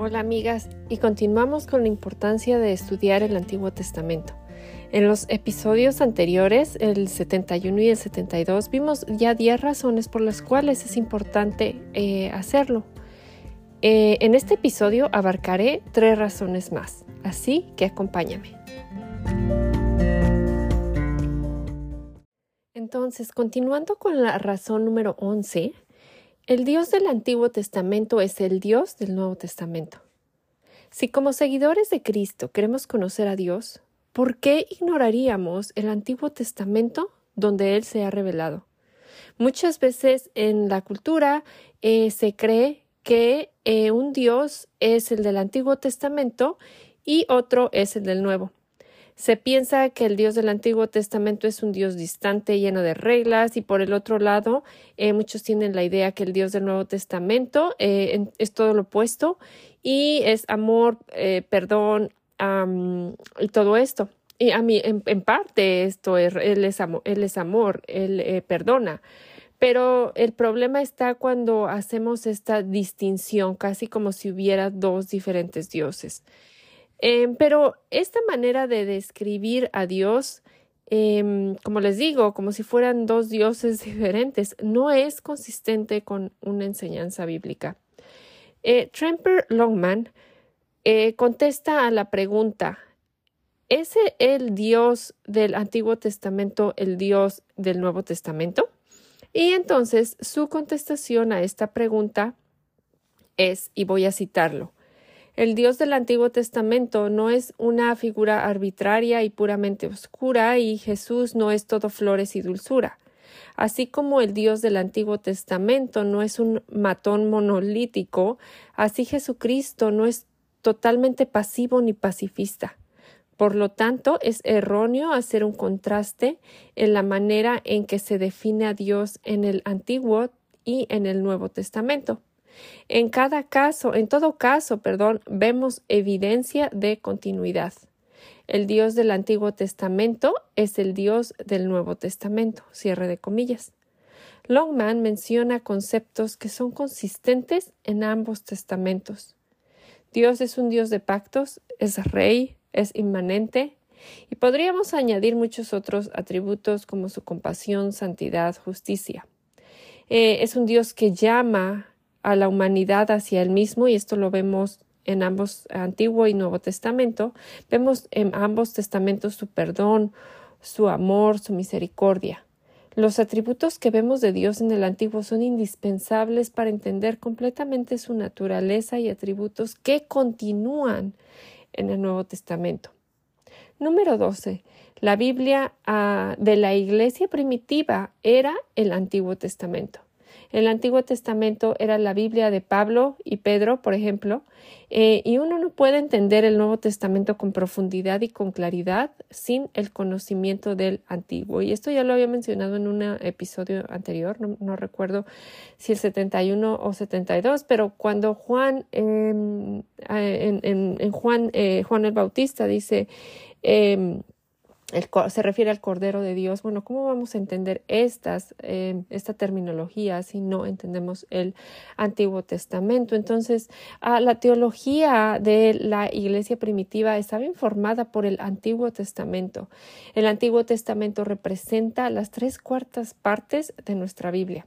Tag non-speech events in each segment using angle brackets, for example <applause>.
Hola amigas, y continuamos con la importancia de estudiar el Antiguo Testamento. En los episodios anteriores, el 71 y el 72, vimos ya 10 razones por las cuales es importante eh, hacerlo. Eh, en este episodio abarcaré tres razones más, así que acompáñame. Entonces, continuando con la razón número 11, el Dios del Antiguo Testamento es el Dios del Nuevo Testamento. Si como seguidores de Cristo queremos conocer a Dios, ¿por qué ignoraríamos el Antiguo Testamento donde Él se ha revelado? Muchas veces en la cultura eh, se cree que eh, un Dios es el del Antiguo Testamento y otro es el del Nuevo. Se piensa que el Dios del Antiguo Testamento es un Dios distante, lleno de reglas, y por el otro lado, eh, muchos tienen la idea que el Dios del Nuevo Testamento eh, es todo lo opuesto y es amor, eh, perdón y todo esto. Y a mí, en, parte, esto es, él es, amor, él es amor, él perdona. Pero el problema está cuando hacemos esta distinción, casi como si hubiera dos diferentes dioses. Em, pero esta manera de describir a Dios, em, como les digo, como si fueran dos dioses <laughs> diferentes, no es consistente con una enseñanza bíblica. Eh, Tremper Longman eh, contesta a la pregunta, ¿es el Dios del Antiguo Testamento el Dios del Nuevo Testamento? Y entonces su contestación a esta pregunta es, y voy a citarlo, el Dios del Antiguo Testamento no es una figura arbitraria y puramente oscura, y Jesús no es todo flores y dulzura. Así como el Dios del Antiguo Testamento no es un matón monolítico, así Jesucristo no es totalmente pasivo ni pacifista. Por lo tanto, es erróneo hacer un contraste en la manera en que se define a Dios en el Antiguo y en el Nuevo Testamento. En cada caso, en todo caso, perdón, vemos evidencia de continuidad. El Dios del Antiguo Testamento es el Dios del Nuevo Testamento. Cierre de comillas. Longman menciona conceptos que son consistentes en ambos testamentos. Dios es un Dios de pactos, es rey, es inmanente, y podríamos añadir muchos otros atributos como su compasión, santidad, justicia. Eh, es un Dios que llama a la humanidad hacia él mismo, y esto lo vemos en ambos Antiguo y Nuevo Testamento, vemos en ambos testamentos su perdón, su amor, su misericordia. Los atributos que vemos de Dios en el Antiguo son indispensables para entender completamente su naturaleza y atributos que continúan en el Nuevo Testamento. Número 12. La Biblia ah, de la Iglesia primitiva era el Antiguo Testamento. El Antiguo Testamento era la Biblia de Pablo y Pedro, por ejemplo, eh, y uno no puede entender el Nuevo Testamento con profundidad y con claridad sin el conocimiento del Antiguo. Y esto ya lo había mencionado en un episodio anterior, no, recuerdo si el 71 o 72, pero cuando Juan, em, en, en, Juan, eh, Juan el Bautista dice, se refiere al Cordero de Dios. Bueno, ¿cómo vamos a entender estas, eh, esta terminología si no entendemos el Antiguo Testamento? Entonces, ah, la teología de la iglesia primitiva estaba informada por el Antiguo Testamento. El Antiguo Testamento representa las tres cuartas partes de nuestra Biblia.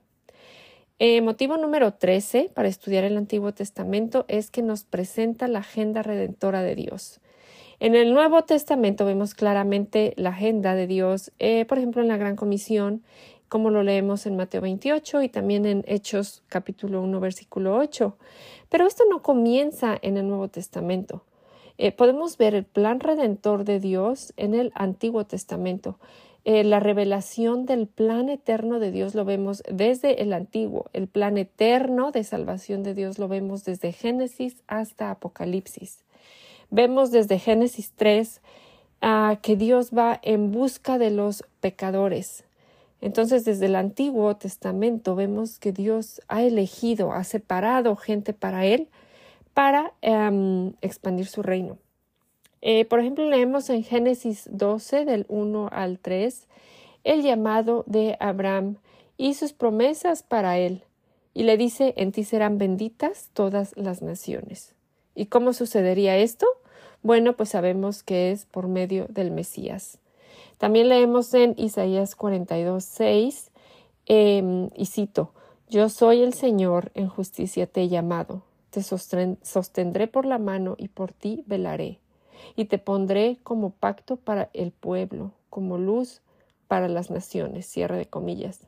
Eh, motivo número 13 para estudiar el Antiguo Testamento es que nos presenta la agenda redentora de Dios. En el Nuevo Testamento vemos claramente la agenda de Dios, eh, por ejemplo, en la Gran Comisión, como lo leemos en Mateo 28 y también en Hechos capítulo 1 versículo 8. Pero esto no comienza en el Nuevo Testamento. Eh, podemos ver el plan redentor de Dios en el Antiguo Testamento. Eh, la revelación del plan eterno de Dios lo vemos desde el antiguo. El plan eterno de salvación de Dios lo vemos desde Génesis hasta Apocalipsis. Vemos desde Génesis 3 ah, que Dios va en busca de los pecadores. Entonces, desde el Antiguo Testamento vemos que Dios ha elegido, ha separado gente para Él para em, expandir su reino. Eh, por ejemplo, leemos en Génesis 12, del 1 al 3, el llamado de Abraham y sus promesas para él. Y le dice, en ti serán benditas todas las naciones. ¿Y cómo sucedería esto? Bueno, pues sabemos que es por medio del Mesías. También leemos en Isaías 42, 6, em, y cito, Yo soy el Señor, en justicia te he llamado, te sostendré por la mano y por ti velaré, y te pondré como pacto para el pueblo, como luz para las naciones, cierre de comillas.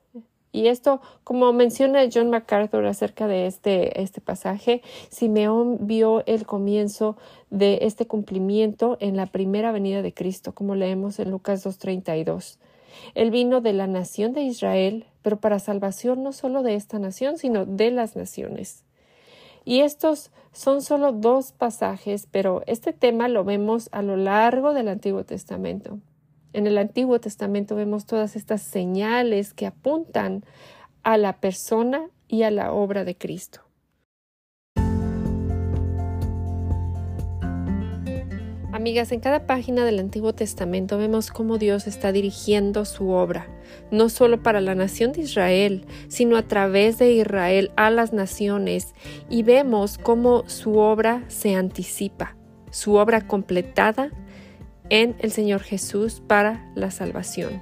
Y esto, como menciona John MacArthur acerca de este, este pasaje, Simeón vio el comienzo de este cumplimiento en la primera venida de Cristo, como leemos en Lucas 2.32. Él vino de la nación de Israel, pero para salvación no solo de esta nación, sino de las naciones. Y estos son solo dos pasajes, pero este tema lo vemos a lo largo del Antiguo Testamento. En el Antiguo Testamento vemos todas estas señales que apuntan a la persona y a la obra de Cristo. Amigas, en cada página del Antiguo Testamento vemos cómo Dios está dirigiendo su obra, no solo para la nación de Israel, sino a través de Israel a las naciones, y vemos cómo su obra se anticipa, su obra completada en el Señor Jesús para la salvación.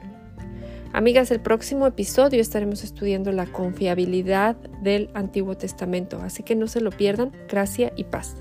Amigas, el próximo episodio estaremos estudiando la confiabilidad del Antiguo Testamento, así que no se lo pierdan. Gracia y paz.